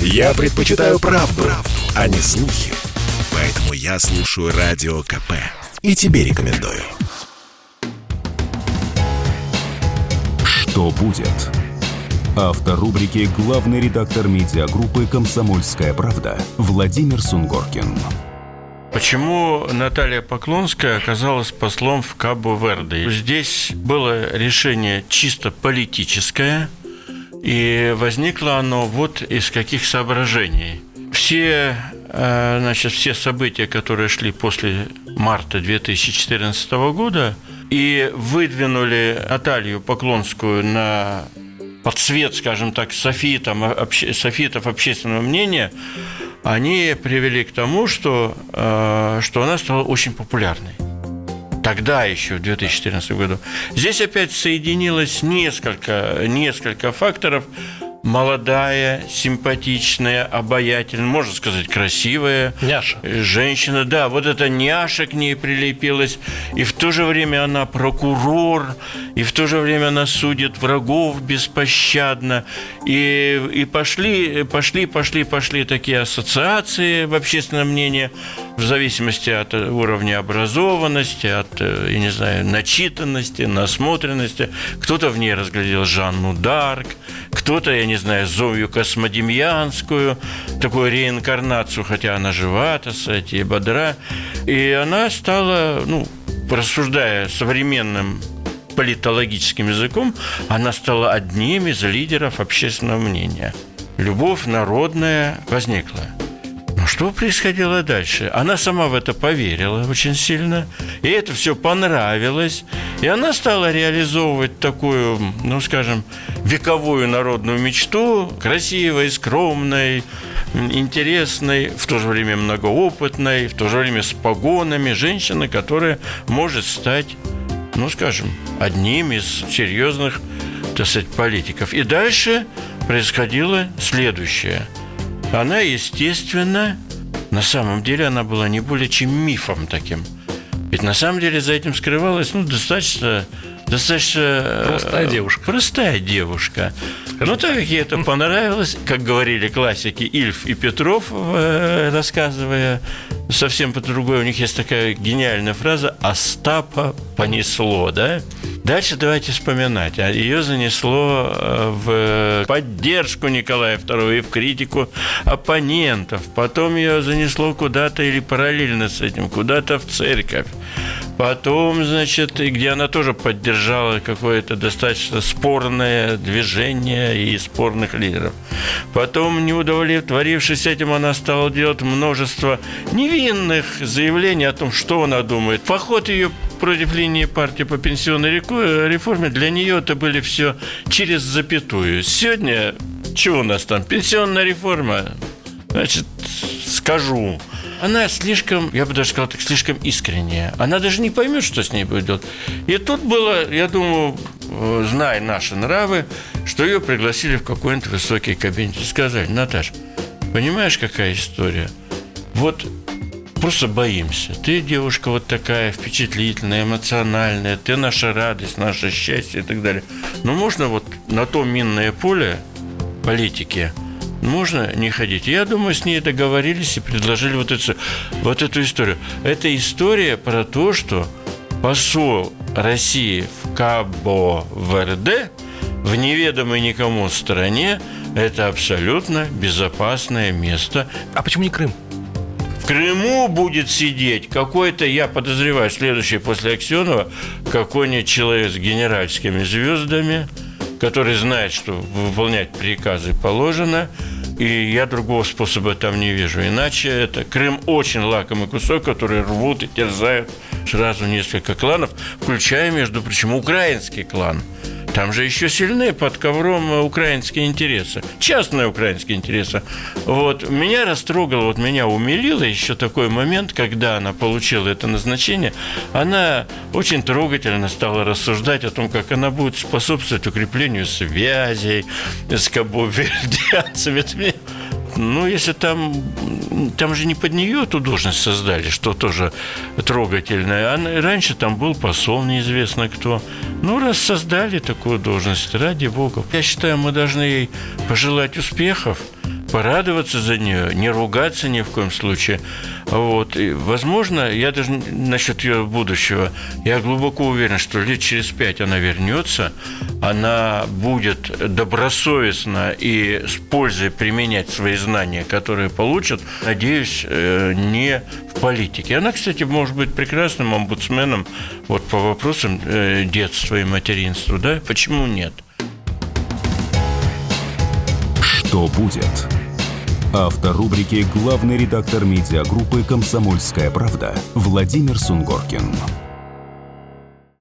Я предпочитаю правду, правду, а не слухи. Поэтому я слушаю Радио КП. И тебе рекомендую. Что будет? Автор рубрики «Главный редактор медиагруппы «Комсомольская правда» Владимир Сунгоркин. Почему Наталья Поклонская оказалась послом в Кабо-Верде? Здесь было решение чисто политическое, и возникло оно вот из каких соображений. Все, э, значит, все события, которые шли после марта 2014 года, и выдвинули Наталью Поклонскую на под свет, скажем так, софитом, обще, софитов общественного мнения, они привели к тому, что, э, что она стала очень популярной. Тогда еще, в 2014 году. Здесь опять соединилось несколько, несколько факторов – молодая, симпатичная, обаятельная, можно сказать, красивая. Няша. Женщина, да, вот эта няша к ней прилепилась. И в то же время она прокурор, и в то же время она судит врагов беспощадно. И, и пошли, пошли, пошли, пошли такие ассоциации в общественном мнении в зависимости от уровня образованности, от, я не знаю, начитанности, насмотренности. Кто-то в ней разглядел Жанну Дарк, кто-то, я не знаю, Зою Космодемьянскую, такую реинкарнацию, хотя она жива, так сказать, и бодра. И она стала, ну, рассуждая современным политологическим языком, она стала одним из лидеров общественного мнения. Любовь народная возникла. Но что происходило дальше? Она сама в это поверила очень сильно, и это все понравилось, и она стала реализовывать такую, ну, скажем, вековую народную мечту, красивой, скромной, интересной, в то же время многоопытной, в то же время с погонами, женщины, которая может стать, ну, скажем, одним из серьезных, так сказать, политиков. И дальше происходило следующее. Она, естественно, на самом деле она была не более чем мифом таким. Ведь на самом деле за этим скрывалась, ну, достаточно достаточно... Э, простая девушка. Простая девушка. Ну, так как ей это понравилось, как говорили классики Ильф и Петров, э, рассказывая совсем по другой, у них есть такая гениальная фраза «Остапа понесло», да? Дальше давайте вспоминать. А ее занесло э, в поддержку Николая II и в критику оппонентов. Потом ее занесло куда-то или параллельно с этим, куда-то в церковь. Потом, значит, и где она тоже поддержала какое-то достаточно спорное движение и спорных лидеров. Потом, не удовлетворившись этим, она стала делать множество невинных заявлений о том, что она думает. Поход ее против линии партии по пенсионной реформе для нее это были все через запятую. Сегодня, что у нас там, пенсионная реформа, значит, скажу – она слишком, я бы даже сказал так, слишком искренняя. Она даже не поймет, что с ней будет. И тут было, я думаю, э, зная наши нравы, что ее пригласили в какой-нибудь высокий кабинет и сказали, Наташ, понимаешь, какая история? Вот просто боимся. Ты девушка вот такая впечатлительная, эмоциональная, ты наша радость, наше счастье и так далее. Но можно вот на то минное поле политики – можно не ходить. Я думаю, с ней договорились и предложили вот эту, вот эту историю. Это история про то, что посол России в Кабо-Верде в неведомой никому стране это абсолютно безопасное место. А почему не Крым? В Крыму будет сидеть какой-то, я подозреваю, следующий после Аксенова, какой-нибудь человек с генеральскими звездами, который знает, что выполнять приказы положено, и я другого способа там не вижу. Иначе это Крым очень лакомый кусок, который рвут и терзают сразу несколько кланов, включая, между прочим, украинский клан – там же еще сильны под ковром украинские интересы, частные украинские интересы. Вот меня растрогало, вот меня умилило еще такой момент, когда она получила это назначение, она очень трогательно стала рассуждать о том, как она будет способствовать укреплению связей с кабовердианцами ну, если там, там же не под нее эту должность создали, что тоже трогательное. А раньше там был посол, неизвестно кто. Ну, раз создали такую должность, ради бога. Я считаю, мы должны ей пожелать успехов, порадоваться за нее, не ругаться ни в коем случае. Вот. И, возможно, я даже насчет ее будущего, я глубоко уверен, что лет через пять она вернется, она будет добросовестно и с пользой применять свои знания, которые получат, надеюсь, э, не в политике. Она, кстати, может быть прекрасным омбудсменом вот по вопросам э, детства и материнства, да? Почему нет? Что будет? Автор рубрики «Главный редактор медиагруппы «Комсомольская правда» Владимир Сунгоркин.